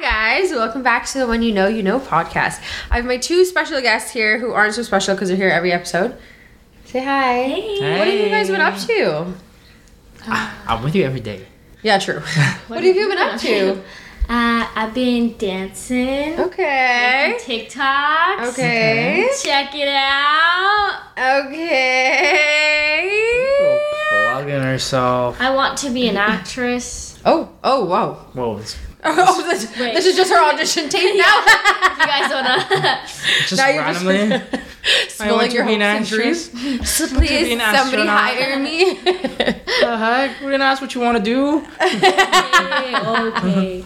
guys, welcome back to the When You Know You Know podcast. I have my two special guests here who aren't so special because they're here every episode. Say hi. Hey. What have you guys been up to? I'm with you every day. Yeah, true. What, have you been up to? Uh, I've been dancing. Okay. TikToks. Okay. Check it out. Okay. Plugging herself. I want to be an actress. Oh, oh, wow. Whoa, it's Oh, this, Wait. this is just her audition tape now. You guys wanna. just Now you're just- randomly. Spilling want your to be hopes and dreams. So to please, somebody hire me. the heck? We didn't ask what you want to do. okay.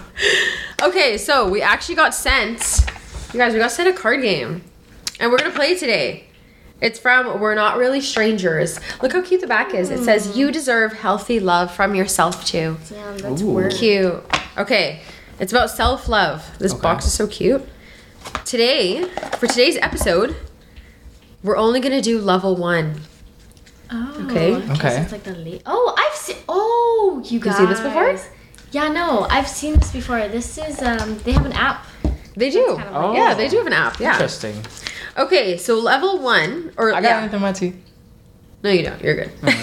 okay, so we actually got sent. You guys, we got sent a card game, and we're gonna play today. It's from We're Not Really Strangers. Look how cute the back is. It says, hmm. You deserve healthy love from yourself, too. Damn, that's Ooh. weird. Cute. Okay, it's about self love. This Okay. box is so cute. Today, for today's episode, we're only gonna do level one. Oh, Okay. Okay. It's like the late. Oh, I've seen. Oh, you guys. You guys. seen this before? Yeah, no, I've seen this before. This is um, they have an app. They do. kind of like- yeah, Oh. they do have an app. Yeah. Interesting. Okay, so level one, or I got yeah. anything in my teeth. No, you don't. You're good.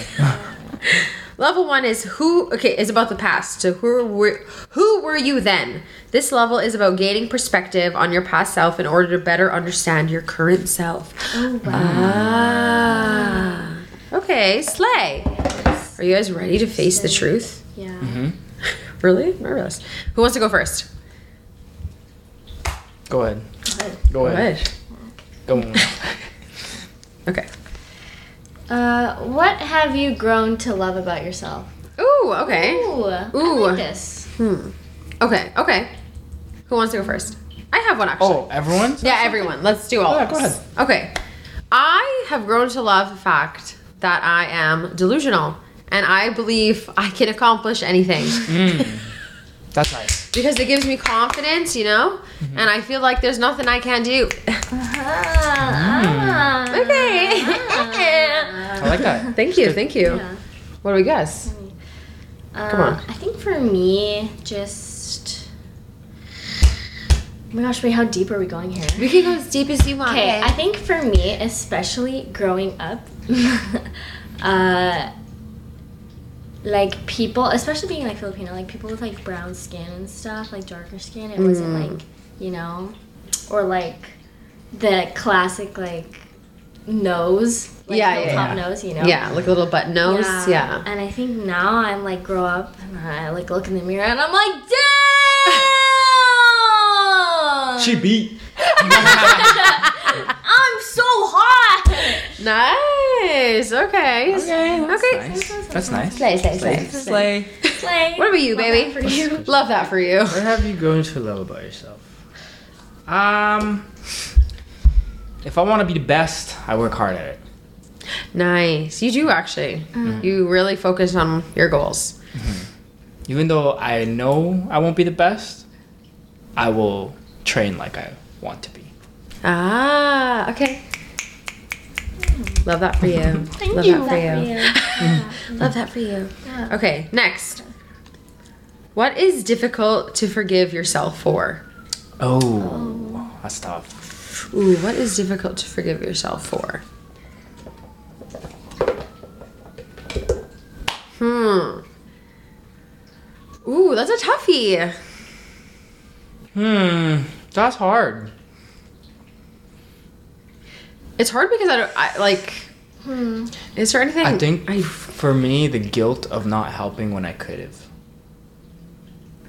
level one is who. Okay, is about the past. So who were who were you then? This level is about gaining perspective on your past self in order to better understand your current self. Oh wow. Ah. Okay, slay. Are you guys ready to face the truth? Yeah. Mm-hmm. Really? Nervous. Who wants to go first? Go ahead. Good. Go ahead. Go on. Okay. Uh, what have you grown to love about yourself? Ooh, okay. Ooh, I Ooh. like this. Hmm. Okay, okay. Who wants to go first? I have one actually. Oh, everyone? Yeah, everyone. Let's do all Yeah, go ahead. Okay. I have grown to love the fact that I am delusional and I believe I can accomplish anything Mm. That's nice. because it gives me confidence, you know? Mm-hmm. And I feel like there's nothing I can do. Ah, Okay. I like that. thank you, thank you. Yeah. What do we guess? Come on. Uh, I think for me, just. Oh my gosh, wait, how deep are we going here? We can go as deep as you want. Okay, I think for me, especially growing up, uh, like people, especially being like Filipino, like people with like brown skin and stuff, like darker skin, it wasn't Mm. like, you know, or like the classic like nose, like Yeah, hilltop yeah, yeah. nose, you know. Yeah, like a little button nose. Yeah. And I think now I'm like grow up and I like look in the mirror and I'm like, damn! She beat. I'm so hot. Nice. Okay. Okay, that's Okay. nice. That's nice. Slay, slay, slay. Slay. Slay. What about you, Love baby? that for you. Love that for you. What have you grown to love about yourself? Um, if I want to be the best, I work hard at it. Nice. You do actually. You really focus on your goals. Even though I know I won't be the best, I will train like I want to be. Ah, okay. Love that for you. Thank Love you. that for you. Love that for you. Yeah. Okay, next. What is difficult to forgive yourself for? Oh, that's tough. Ooh, what is difficult to forgive yourself for? Hmm. Ooh, that's a toughie. Hmm, that's hard. It's hard because I don't I, like. Hmm. Is there anything? I think I, for me, the guilt of not helping when I could have.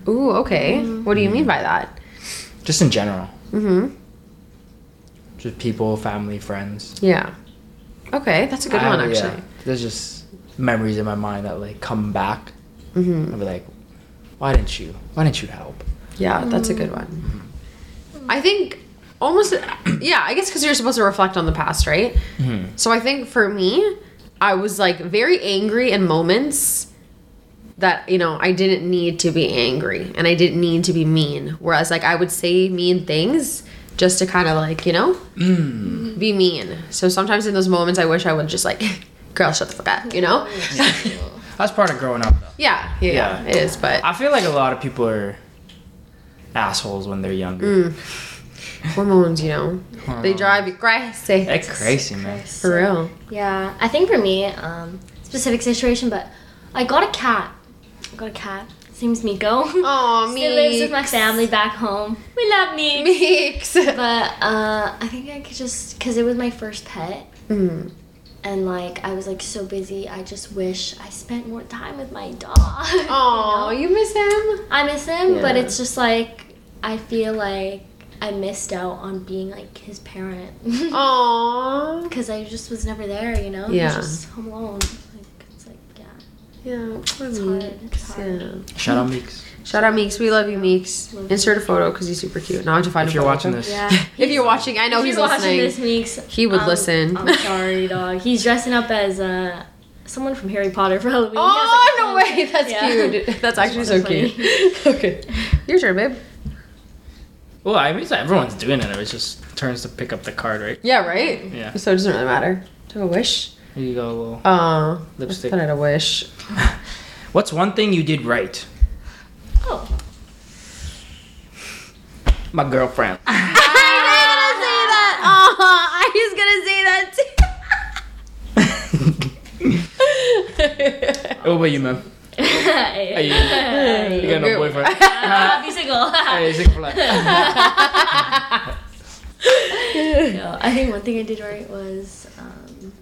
ooh, okay. What do you mean by that? Just in general. Mm-hmm. Just people, family, friends. Yeah. Okay, that's a good I- one yeah, actually. there's just memories in my mind that like come back. Mm-hmm. I'll be like, why didn't you? Why didn't you help? Yeah, that's a good one. I think almost, yeah, I guess because you're supposed to reflect on the past, right? Mm-hmm. So I think for me, I was like very angry in moments that, you know, I didn't need to be angry and I didn't need to be mean. Whereas, like, I would say mean things just to kind of like, you know, Mm. be mean. So sometimes in those moments, I wish I would just like, girl, shut the fuck up, you know? That's part of growing up, though. yeah, yeah, Yeah. it is. But I feel like a lot of people are assholes when they're younger. Hormones, you know, they drive you crazy. That's crazy, man. For real. Yeah, I think for me, um, specific situation, but I got a cat. I got a cat. His name's Miko. Aw, Still lives with my family back home. We love me. Meeks. But uh, I think I could just, because it was my first pet, Mm. and like I was like so busy. I just wish I spent more time with my dog. you know? you miss him? I miss him, but it's just like I feel like I missed out on being like his parent. Aw. Because I just was never there, you know? Yeah. He was just home alone. Like, it's like, yeah. Yeah, It's hard. Meeks. It's hard. Yeah. Shout out Meeks. Shout out Meeks. We love you, Meeks. Love Insert a photo because he's super cute. Now I have to find If a you're photo watching this, Yeah. If you're watching, I know If he's you're watching listening. this week's, He would um, listen. I'm sorry, dog. He's dressing up as uh, someone from Harry Potter for Halloween. Oh has, no like, way! That's Yeah. cute. That's actually so cute. okay, your turn, babe. well, I mean, everyone's doing it. It was just turns to pick up the card, right? Yeah, right. Yeah. So it doesn't really matter. Do a wish? Here you go. a little- Uh, Lipstick. Put out a wish. What's one thing you did right? Oh. My girlfriend. I was gonna say that. Oh, I was gonna say that too. what about you, man? hey. You you got no boyfriend. Be single. hey, sick for life. no, I think one thing I did right was, um,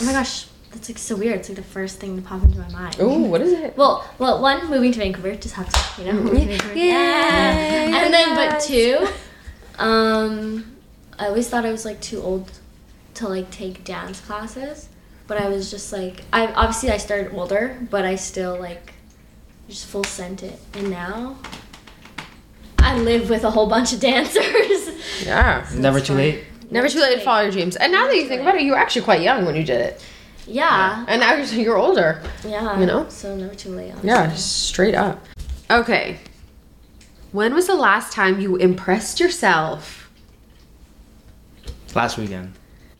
oh my gosh, that's like so weird. It's like the first thing to pop into my mind. Oh, what is it? Well, well, one moving to Vancouver just have to, you know, moving to Vancouver. Yay, Yeah. And then, but two, um, I always thought I was like too old to like take dance classes, but I was just like, I obviously I started older, but I still like just full sent it, and now I live with a whole bunch of dancers. Yeah. Never too fun. late. Never too late to follow your dreams. And now that you think about it, you were actually quite young when you did it. Yeah, And now you're, you're older. yeah. You know? so never too late. Honestly. Yeah, straight up. Okay. When was the last time you impressed yourself? Last weekend.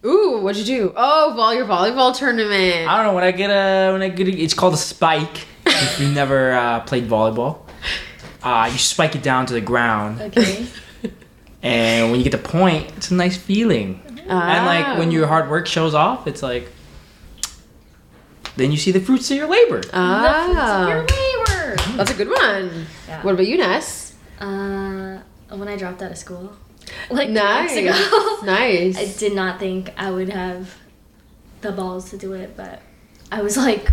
Ooh, what'd you do? Oh, vol your volleyball tournament. I don't know when I get a when I get a, it's called a spike. if you never uh, played volleyball, uh, you spike it down to the ground, Okay. and when you get the point, it's a nice feeling. And like when your hard work shows off, it's like then you see the fruits of your labor. Ah, Your neighbor. that's a good one. Yeah. What about you, Ness? Uh, when I dropped out of school, like two Nice, weeks ago, nice. I did not think I would have the balls to do it, but I was like,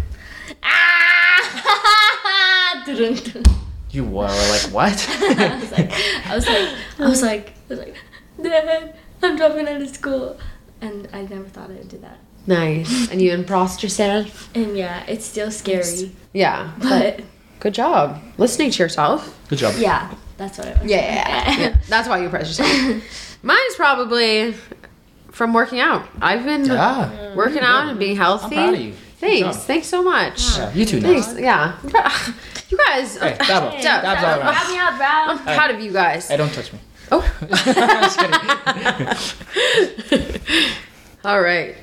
ah! You were like what? I was like, I was like, I was like, I was like, Dad, I'm dropping out of school, and I never thought I would do that. Nice. And you impressed yourself? And yeah, it's still scary, Yeah. but Good job. Listening to yourself. Good job. yeah, that's what it was. Yeah. yeah. That's why you impressed yourself. Mine's probably from working out. I've been Yeah. Mm. working out and being healthy. I'm proud of you. Thanks. Thanks so much. Yeah, you too. Now. Thanks. Yeah. You guys. Hey, dab up. Hey, Dab- Dabs all Grab me up, I'm bro. proud of you guys. Hey, don't touch me. Oh. Just kidding. All right.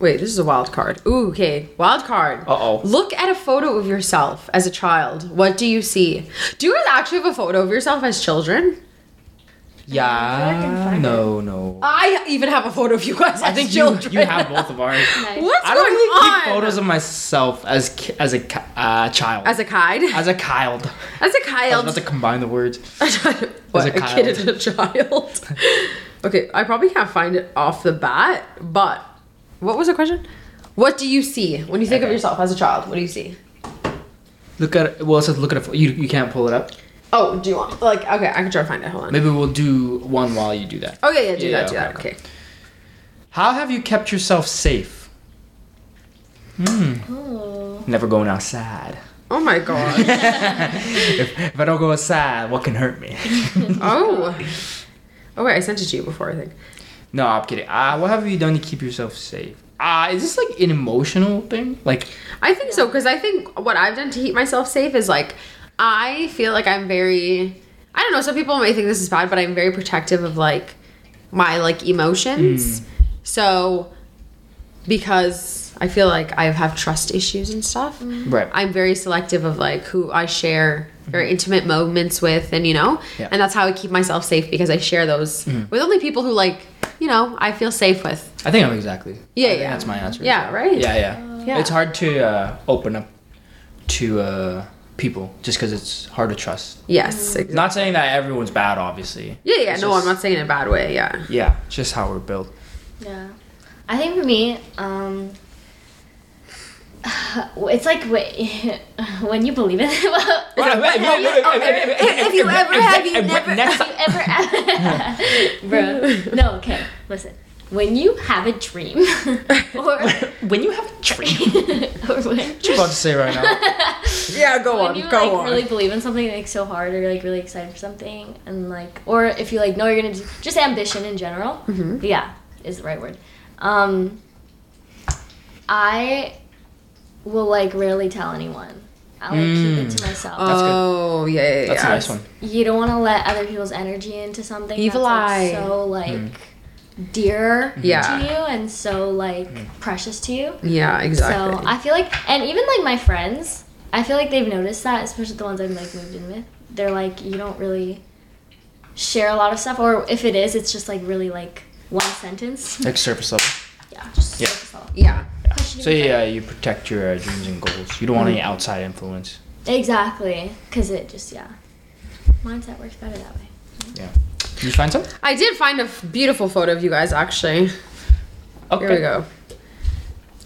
Wait, this is a wild card. Ooh, okay. Wild card. Uh-oh. Look at a photo of yourself as a child. What do you see? Do you guys actually have a photo of yourself as children? I can Yeah. find No, no. I even have a photo of you guys I as think children. you have both of ours. Nice. What's I going don't really on? keep photos of myself as ki- as a uh, child. as a kid. as a child. As a I was child. about to combine the words. what, a a, kid and a child. okay, I probably can't find it off the bat, but what was the question? What do you see when you think of yourself as a child? What do you see? Look at it. well, it says look at a. pho- You you can't pull it up. Oh, do you want like okay? I can try to find it. Hold on. Maybe we'll do one while you do that. Oh yeah, yeah, do Yeah, that, do okay, that. Okay. How have you kept yourself safe? Hmm. Oh. Never going outside. Oh my god. if, if I don't go outside, what can hurt me? oh. Oh wait, I sent it to you before. I think. No, I'm kidding. Uh, what have you done to keep yourself safe? Uh, is this like an emotional thing? Like, I think so because I think what I've done to keep myself safe is like I feel like I'm very I don't know, some people may think this is bad, but I'm very protective of like my like emotions. So because I feel like I have trust issues and stuff. Right. I'm very selective of like who I share very intimate moments with, and you know, Yeah. and that's how I keep myself safe because I share those with only people who like, you know, I feel safe with. I think I'm exactly. Yeah, I yeah. That's my answer. Yeah, well. right? Yeah, yeah. Yeah. It's hard to uh, open up to uh, people just because it's hard to trust. Yes, exactly. Not saying that everyone's bad, obviously. Yeah, yeah. It's no, just- I'm not saying in a bad way. Yeah. Yeah, just how we're built. Yeah. I think for me, um, it's like wh- when you believe in it. well, If you ever have, you never. Next Have you ever, bro? No, okay. Listen, when you have a dream, or when you have a dream. or when, What you about to say right now? Yeah, go when on, you go like on. really believe in something like so hard, or you're like really excited for something, and like, or if you like know you're gonna do, just ambition in general. Mm-hmm. Yeah, is the right word. Um, I will like rarely tell anyone. I like keep it to myself. That's good. oh, yeah, yeah, yeah. That's a nice one. you don't want to let other people's energy into something Evil that's eye. like, so like dear Yeah. to you and so like precious to you. Yeah, exactly. So I feel like, and even like my friends, I feel like they've noticed that, especially the ones I've like moved in with. They're like, you don't really share a lot of stuff, or if it is, it's just like really like one sentence. Like surface level. yeah, just Yeah. surface level. yeah. Push So in. yeah, you protect your uh, dreams and goals. You don't want any outside influence. Exactly, because it just yeah, mindset works better that way. Yeah. Did you find some? I did find a beautiful photo of you guys, actually. Okay. Here we go.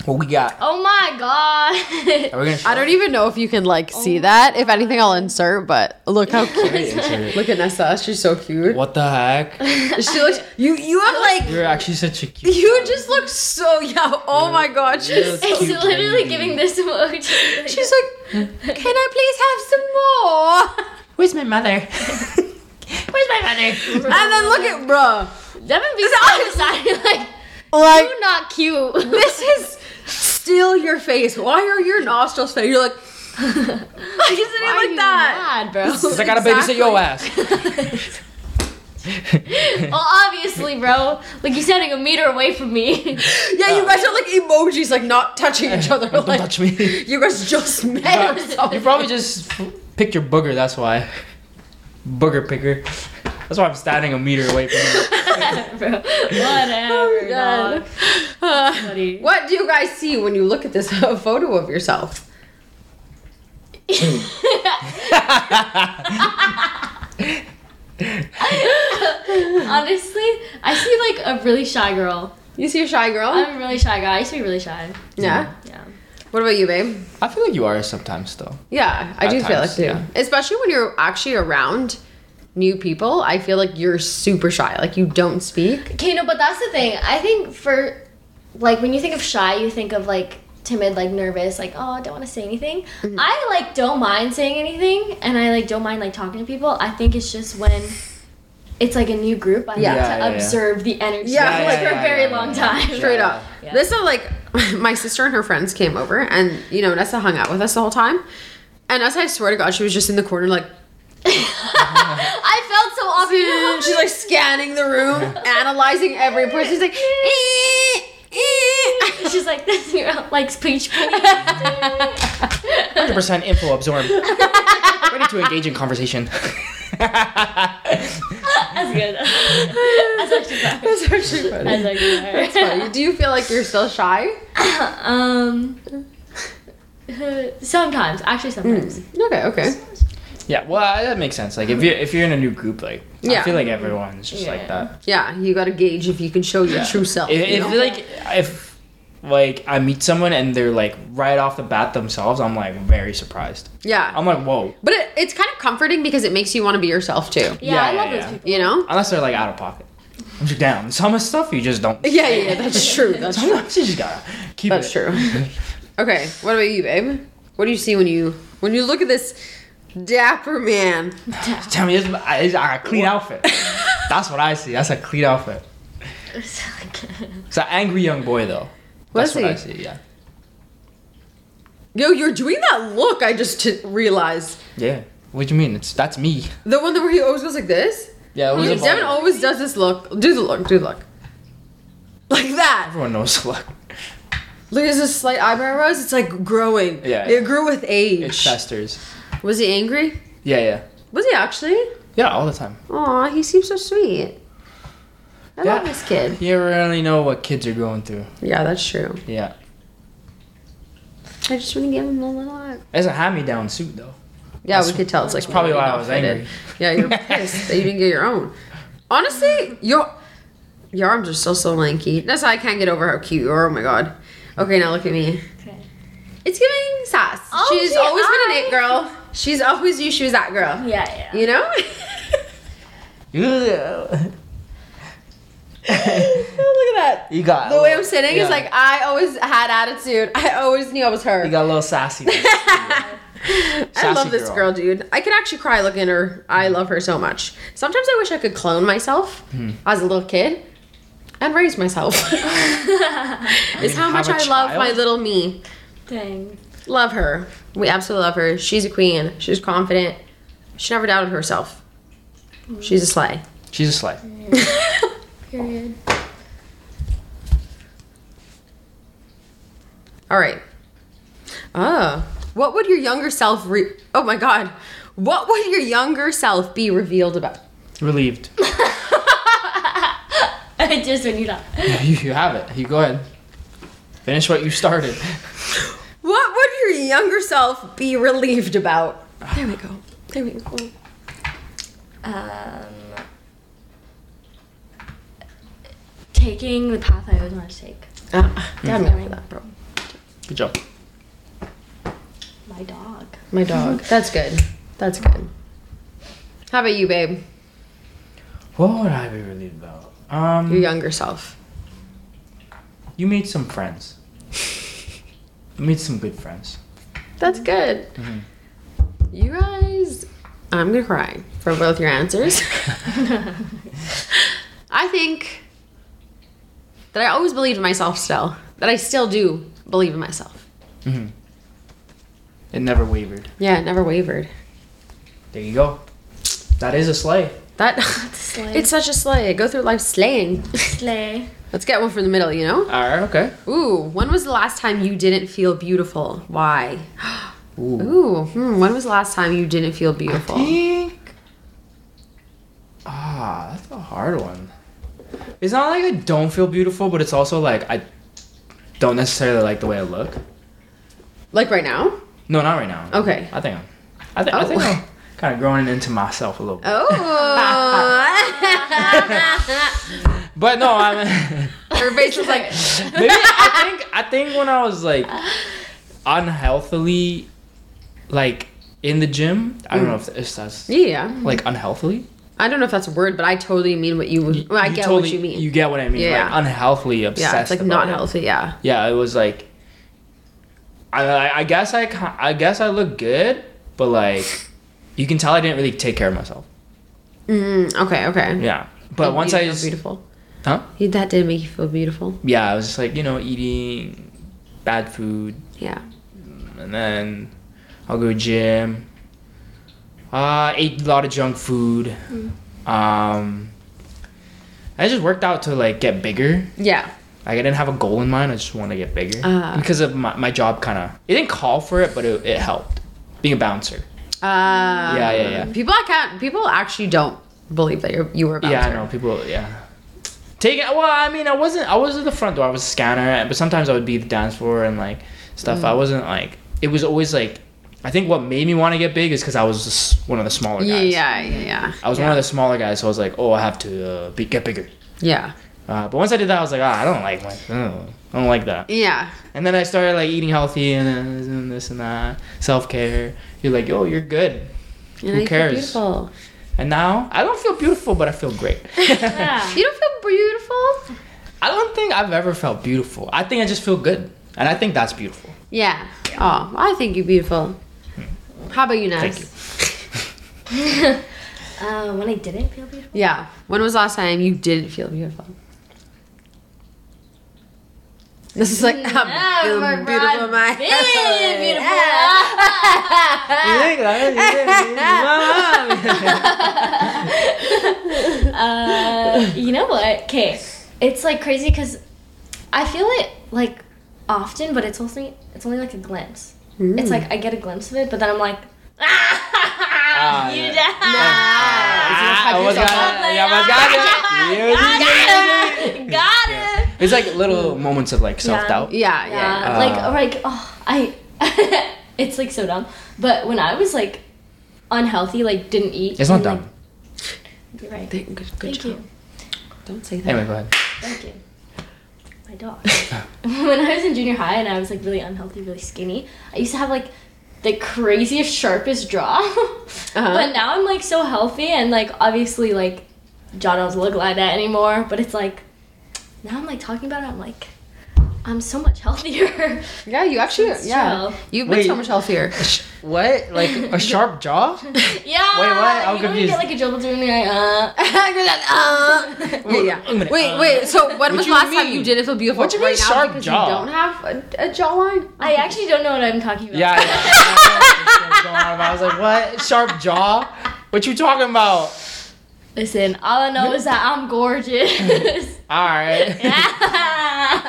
What we got? Oh my god! Are we gonna? Show I don't even know if you can like see oh. that. If anything, I'll insert. But look how cute. Insert it. look at Nessa. She's so cute. What the heck? She looks. You you have like. You're actually such a cute. You just look so yeah. Oh my god. She's It's cute literally lady. giving this emoji. Like, she's like. Can I please have some more? Where's my mother? Where's my mother? And then look at bruh. Deven be This so is- like Like you're not cute. this is still your face. Why are your nostrils fake? You're like. Why isn't Why it are like you that? mad, bro? Cause I gotta babysit your ass. well, obviously, bro. Like you're standing a meter away from me. Yeah, you guys are like emojis, like not touching each other. Don't Like touch me. you guys just met or. You probably just picked your booger. That's why. Booger picker. That's why I'm standing a meter away from you. bro. Whatever, God. dog. Uh, what do you guys see when you look at this photo of yourself? Honestly, I see like a really shy girl. You see a shy girl? I'm a really shy guy. I used to be really shy. yeah. Yeah. What about you, babe? I feel like you are sometimes though. Yeah, I At do feel like times, too. yeah. Especially when you're actually around new people, I feel like you're super shy. Like you don't speak. Okay, no, but that's the thing. I think for like when you think of shy, you think of like timid, like nervous, like oh, I don't want to say anything. Mm-hmm. I like don't mind saying anything, and I like don't mind like talking to people. I think it's just when it's like a new group, I Yeah. have Yeah, to yeah, yeah. observe the energy Yeah, like, like- for a very yeah, long yeah. time. Straight up. Yeah. This is like my sister and her friends came over, and you know Nessa hung out with us the whole time. And as I swear to God, she was just in the corner, like I felt so awkward. she's like scanning the room, analyzing every person. She's like, "Eh, eh." She's like this, you know, like speech. Hundred percent info absorbed. Ready to engage in conversation. That's good. That's actually fun. That's actually funny. That's actually That's funny. Do you feel like you're still shy? Um, sometimes, actually, sometimes. Okay, okay. yeah, well that makes sense. Like if you if you're in a new group, like Yeah. I feel like everyone's just Yeah. like that. Yeah, you gotta gauge if you can show your true self. If, you if like if like I meet someone and they're like right off the bat themselves, I'm like very surprised. yeah, I'm like whoa. but it, it's kind of comforting because it makes you want to be yourself too. Yeah, Yeah, I love yeah, those yeah. people. You know? Unless they're like out of pocket. Once you're down, some stuff you just don't. Yeah, yeah, yeah, that's true. That's true. Sometimes you just gotta keep That's it. true. Okay, what about you, babe? What do you see when you when you look at this dapper man? Tell me, it's, it's a clean outfit. That's what I see. That's a clean outfit. It's an angry young boy though. Was That's he? what I see. Yeah. Yo, you're doing that look. I just t- realized Yeah. What do you mean? It's that's me. the one that where he always goes like this. Yeah. It was a Deven always does this look. Do the look. Do the look. Like that. Everyone knows the look. Look at this slight eyebrow rose. It's like growing. Yeah. It grew with age. It festers. Was he angry? Yeah, yeah. Was he actually? Yeah, all the time. Aw, he seems so sweet. I love this kid. You really know what kids are going through. Yeah, that's true. Yeah. I just want to give him a little. It's a hand-me-down suit, though. Yeah, That's- we could tell it's like probably why I not was fitted. angry. Yeah, you're pissed that you didn't get your own. Honestly, your your arms are still so lanky. That's why I can't get over how cute you are. Oh my god. Okay, now look at me. Okay. It's giving sass. Oh, She's gee, always been an I- it girl. She's always you. She was that girl. Yeah, yeah. You know. Yeah. Look at that. you got The way I'm sitting is like I always had attitude. I always knew I was her. You got a little sassy. I love this girl. girl. dude. I could actually cry looking at her. I love her so much. Sometimes I wish I could clone myself Hmm. as a little kid and raise myself. it's mean, how much I I a love my little me. Dang. Love her. We absolutely love her. She's a queen. She's confident. She never doubted herself. She's a slay. She's a slay. Period. All right. Ah, what would your younger self re- Oh my god. What would your younger self be revealed about? Relieved. Just when you thought. you, you have it. You go ahead. Finish what you started. What would your younger self be relieved about? There we go. There we go. Um, taking the path I always wanted to take. Ah, damn it for that, bro. Good job. My dog. My dog. That's good. That's good. How about you, babe? What would I be relieved about? Um, Your younger self. you made some friends. You made some good friends. That's good. Mhm. You guys, I'm gonna cry for both your answers. I think that I always believed in myself still. That I still do believe in myself. hmm It never wavered. Yeah, it never wavered. There you go. That is a slay. That slay. it's such a slay. Go through life slaying. Slay. Let's get one from the middle, you know? All right. Okay. Ooh, when was the last time you didn't feel beautiful? Why? Ooh. Ooh, hmm, when was the last time you didn't feel I beautiful? think. Ah, that's a hard one. It's not like I don't feel beautiful, but it's also like I don't necessarily like the way I look. Like right now? No, not right now. Okay. I think I'm. I, th- I think Oh. I'm kind of growing into myself a little. bit. Oh. But no, I'm. Her face was like, Maybe I think I think when I was like unhealthily, like in the gym. I don't know mm. if, if that's yeah. like unhealthily. I don't know if that's a word, but I totally mean what you. Well, I get what you mean. You get what I mean. Yeah. Like unhealthily obsessed. yeah, it's like not it. healthy. Yeah. Yeah, it was like. I, I guess I I guess I look good, but like, you can tell I didn't really take care of myself. Mm, okay. Okay. Yeah, but once I just, beautiful. huh? That did make you feel beautiful. Yeah, I was just like you know eating bad food, Yeah. and then I'll go to gym. Uh, ate a lot of junk food. Um, I just worked out to like get bigger. Yeah. Like I didn't have a goal in mind. I just wanted to get bigger Ah. because of my, my job. Kind of it didn't call for it, but it, it helped. Being a bouncer. Uh, Yeah, yeah, yeah. People I can't. People actually don't believe that you're you were about Yeah, I know people. Yeah, taking. Well, I mean, I wasn't. I was at the front door. I was a scanner, but sometimes I would be the dance floor and like stuff. Mm. I wasn't like. It was always like. I think what made me want to get big is because I was one of the smaller guys. yeah, yeah, yeah. I was yeah. one of the smaller guys, so I was like, oh, I have to uh, be, get bigger. Yeah. Uh, but once I did that, I was like, ah, I don't like my, I don't like that. Yeah. And then I started like eating healthy and and this and that, self care. You're like, oh, you're good. And Who I cares? Beautiful. And now I don't feel beautiful, but I feel great. Yeah. You don't feel beautiful? I don't think I've ever felt beautiful. I think I just feel good, and I think that's beautiful. Yeah. Oh, I think you're beautiful. How about you, Ness? Thank you. uh, when I didn't feel beautiful. Yeah. When was the last time you didn't feel beautiful? This is like I'm Yeah, feeling my beautiful, God, my feeling beautiful. uh, you know what? Okay, it's like crazy because I feel it like often, but it's also it's only like a glimpse. Mm. It's like I get a glimpse of it, but then I'm like, Ah, you yeah. die. Ah, hype almost yourself got it. Yeah, almost got it. You- Got it. Got it. It's like little moments of like self doubt. Yeah, yeah. Yeah, Uh, like like oh I, it's like so dumb. But when I was like unhealthy, like didn't eat. It's not and, dumb. Like, you're right. Thank- Good, good Thank job. you. Don't say that. Anyway, go ahead. Thank you. My dog. when I was in junior high and I was like really unhealthy, really skinny, I used to have like the craziest, sharpest jaw. Uh-huh. But now I'm like so healthy and like obviously like jaw doesn't look like that anymore. But it's like now I'm like talking about it. I'm like I'm so much healthier. Yeah, you actually, It's yeah. true. You've been Wait. so much healthier. What? Like a sharp jaw? yeah. Wait, what? I'm you know when confused. you get like a job doing like uh. uh, wait, yeah. Wait a Wait, uh, wait. So when what was the you last time you did it feel beautiful? What you mean right sharp because jaw? you don't have a, a jawline? I actually don't know what I'm talking about. Yeah, yeah. What's going? I was like, what? Sharp jaw? What you talking about? Listen, all I know is that I'm gorgeous. All right. yeah.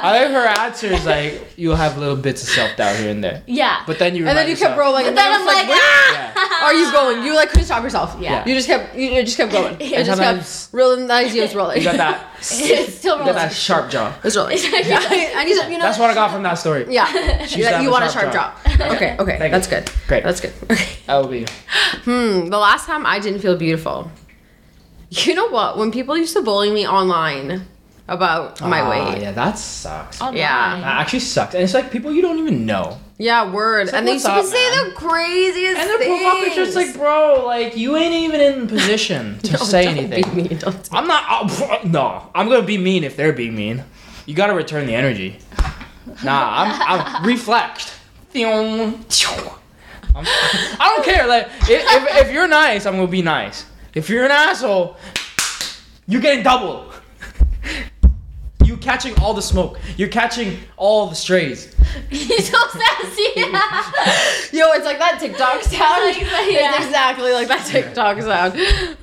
I think her answer is like you'll have little bits of self doubt here and there, Yeah. but then you And then remind you kept rolling. But and then it I'm was like, where ah! are you going? You like couldn't stop yourself. Yeah. You just kept. You you just kept going. It And just kept rolling. The idea was rolling. You got that. it's still You got rolling. that sharp jaw. It's was rolling. Yeah. And you, you know. That's what I got from that story. Yeah. She's You, you want a sharp sharp jaw. jaw. Okay. Okay. Thank That's you. good. Great. That's good. Okay. That will be. Hmm. The last time I didn't feel beautiful. You know what? When people used to bully me online about my Ah, weight. Yeah, that sucks. Online. Yeah. That actually sucks, and it's like people you don't even know. Yeah, word. like, and they what's used to up, say man? the craziest And their things. profile picture is like, bro, like you ain't even in position to No, say don't anything. Be mean. Don't I'm not. oh, no, I'm gonna be mean if they're being mean. You gotta return the energy. Nah, I'm. I'm reflect. I'm, I don't care. Like, if, if, if you're nice, I'm gonna be nice. If you're an asshole, you're getting double. You catching all the smoke. You're catching all the strays. He's so sassy. Yo, it's like that TikTok sound. Like yeah. It's exactly like that TikTok sound.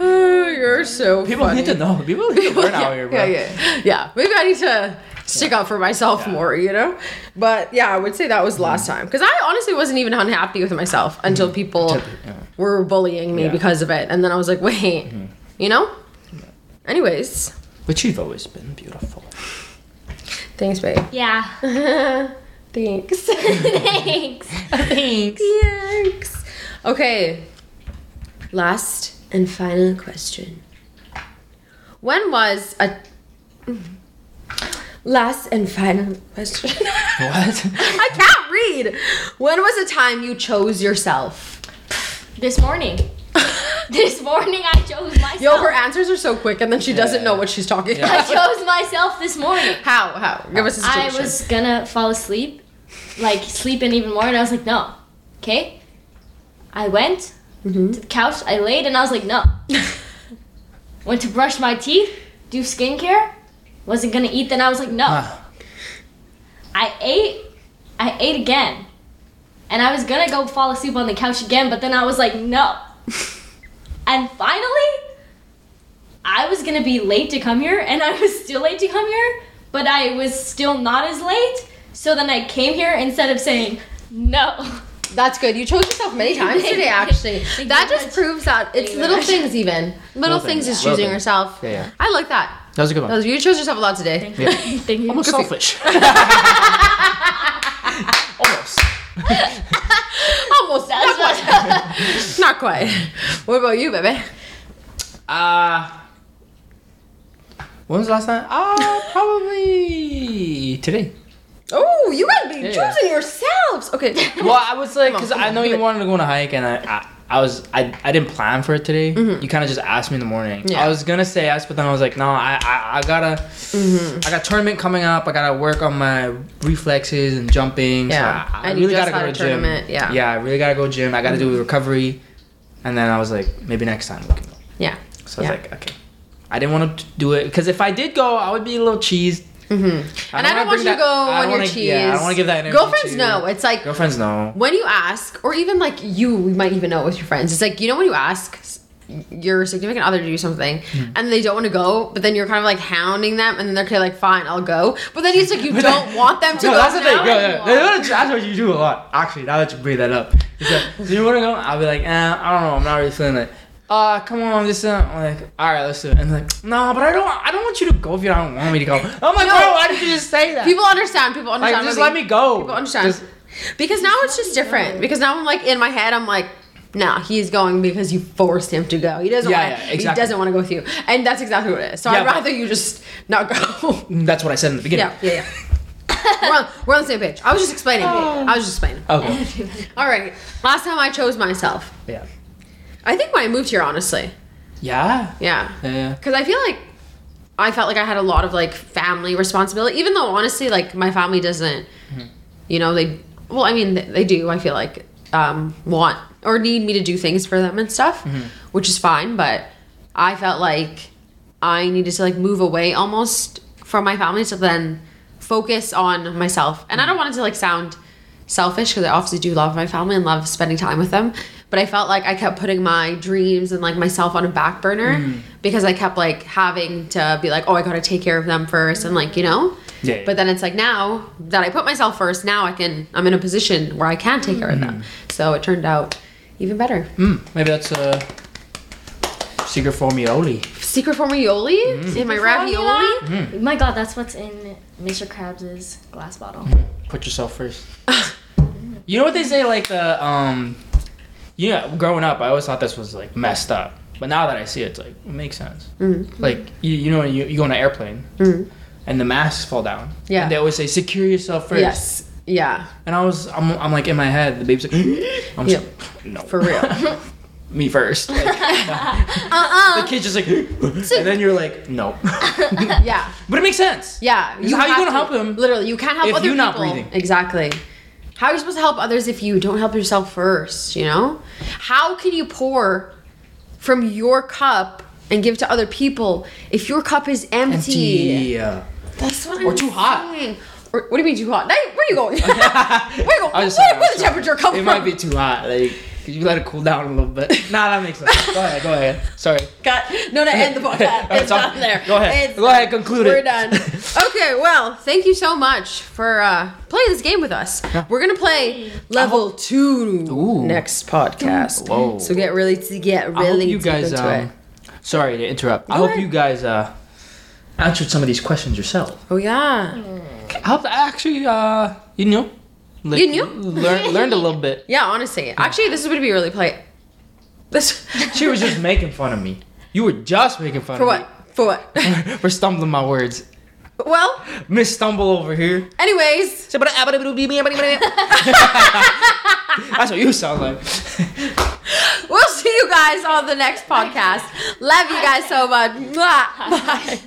Oh, you're so People funny. need to know. People need to learn out here, bro. Yeah, yeah, yeah. Maybe I need to stick up for myself more, you know. But yeah, I would say that was last Mm-hmm. time because I honestly wasn't even unhappy with myself until people yeah. were bullying me Yeah. Mm-hmm. because of it, and then I was like, wait, you know. Anyways, But you've always been beautiful. Thanks, babe. yeah. thanks. Thanks. Thanks. Thanks. Okay. Last and final question. When was a last and final question? What? I can't read. When was a time you chose yourself? This morning. This morning I chose myself. Yo, her answers are so quick, and then she doesn't Yeah. know what she's talking Yeah. I chose myself this morning. How? How? Give us a I situation. I was gonna fall asleep, like sleep in even more, and I was like, no. Okay. I went Mm-hmm. to the couch. I laid, and I was like, no. Went to brush my teeth, do skincare. Wasn't gonna eat. Then I was like, no. Ah. I ate. I ate again, and I was gonna go fall asleep on the couch again, but then I was like, no. And finally, I was gonna be late to come here, and I was still late to come here, but I was still not as late. So then I came here instead of saying no. That's good. You chose yourself many times today, actually. That just much. proves that it's little much. things, even little Little things things, is choosing Little yourself. Yeah, yeah. I like that. That was a good one. That was, you chose yourself a lot today. Thank you. Yeah. Thank you. Almost Good selfish. Almost. Almost. Not quite. Not quite. What about you, baby? Uh when was the last time? Uh probably today. Oh, you gotta be Yeah. choosing yourselves. Okay. Well, I was like, because I know you wanted to go on a hike, and I, I, I was, I, I didn't plan for it today. You kind of just asked me in the morning. Mm-hmm. Yeah. I was gonna say yes, but then I was like, no, I, I, I gotta, Mm-hmm. I got tournament coming up. I gotta work on my reflexes and jumping. Yeah. so I, I really just gotta go to gym. yeah. Mm-hmm. yeah, I really gotta go gym. I gotta do recovery, and then I was like, maybe next time we can go. Yeah. So I Yeah. was like, okay. I didn't want to do it because if I did go, I would be a little cheesed. Mm-hmm. And I don't want you to go I on your wanna- cheese. Yeah, I don't want to give that energy. Girlfriends to- know. It's like Girlfriends know. when you ask, or even like you we might even know with your friends. It's like you know when you ask your significant other to do something Hmm. and they don't want to go, but then you're kind of like hounding them, and then they're kind of like, "Fine, I'll go." But then it's like you don't want them to No, go. that's the thing. now Yeah. That's, that's what you do a lot. Actually, now that you bring that up, like, do you want to go? I'll be like, eh, I don't know. I'm not really feeling it. Uh, come on, this. Uh, I'm like, all right, let's do it. And like, no, but I don't. I don't want you to go if you don't want me to go. I'm like, No. bro, why did you just say that? People understand. People understand. like, understand. just let me go. People understand. Just- because now it's just different. Because now I'm like in my head, I'm like, nah, he's going because you forced him to go. He doesn't Yeah, want. yeah, He doesn't want to go with you, and that's exactly what it is. So Yeah, I'd rather you just not go. That's what I said in the beginning. yeah, yeah, yeah. we're, on, we're on the same page. I was just explaining. I was just explaining. Okay. All right. Last time I chose myself. Yeah. I think when I moved here, honestly. Yeah. Yeah. Yeah. Because I feel like I felt like I had a lot of like family responsibility, even though honestly, like my family doesn't, mm-hmm. you know, they, well, I mean, they, they do, I feel like, um, want or need me to do things for them and stuff, mm-hmm. which is fine. But I felt like I needed to like move away almost from my family to then focus on myself. And I mm-hmm. don't want it to like sound selfish because I obviously do love my family and love spending time with them. But I felt like I kept putting my dreams and like myself on a back burner because I kept like having to be like, oh, I gotta take care of them first and like, you know? Yeah, yeah. But then it's like now that I put myself first, now I can, I'm in a position where I can take care of them. So it turned out even better. Mm, maybe that's a secret formioli. Secret formioli Mm. in my ravioli. Oh my god, that's what's in Mr. Krabs' glass bottle. Put yourself first. you know what they say, like the um, yeah. Growing up, I always thought this was like messed up, but now that I see it, it's like it makes sense. Mhm. Like you, you know, you, you go on an airplane Mhm. and the masks fall down. Yeah. And they always say secure yourself first. Yes. Yeah. And I was, I'm, I'm like in my head, the baby's like, I'm Yep. just, no, For real. me first. Like, uh-uh. the kid's just like, and then you're like, no. Yeah. but it makes sense. Yeah. Because how you gonna to- help him? Literally, you can't help if other you're people. not breathing? Exactly. How are you supposed to help others if you don't help yourself first, you know? How can you pour from your cup and give to other people if your cup is empty? Yeah. That's what Or I'm too hot. Or, what do you mean too hot? Where are you going? where are you going? Where, said where the temperature come It from? might be too hot. Like, could you let it cool down a little bit? nah, that makes sense. Go ahead. Go ahead. Sorry. Cut. No, no, end the podcast. Alright, It's so- done there. Go ahead. It's Go ahead. Conclude We're it. done. Okay, well, thank you so much for uh, playing this game with us. We're gonna play level two Ooh. next podcast. Whoa. So get really to get I really hope you deep guys. into Um, it. sorry to interrupt. I Go hope ahead. you guys uh, answered some of these questions yourself. Oh yeah, I hope I actually uh, you knew. Like, You knew? Learn, learned a little bit. yeah. Honestly, actually, this is gonna be really play. This She was just making fun of me. You were just making fun for of what? For what? me. For stumbling my words. well, Miss Stumble over here. anyways, That's what you sound like. we'll see you guys on the next podcast. Love you guys so much. Bye.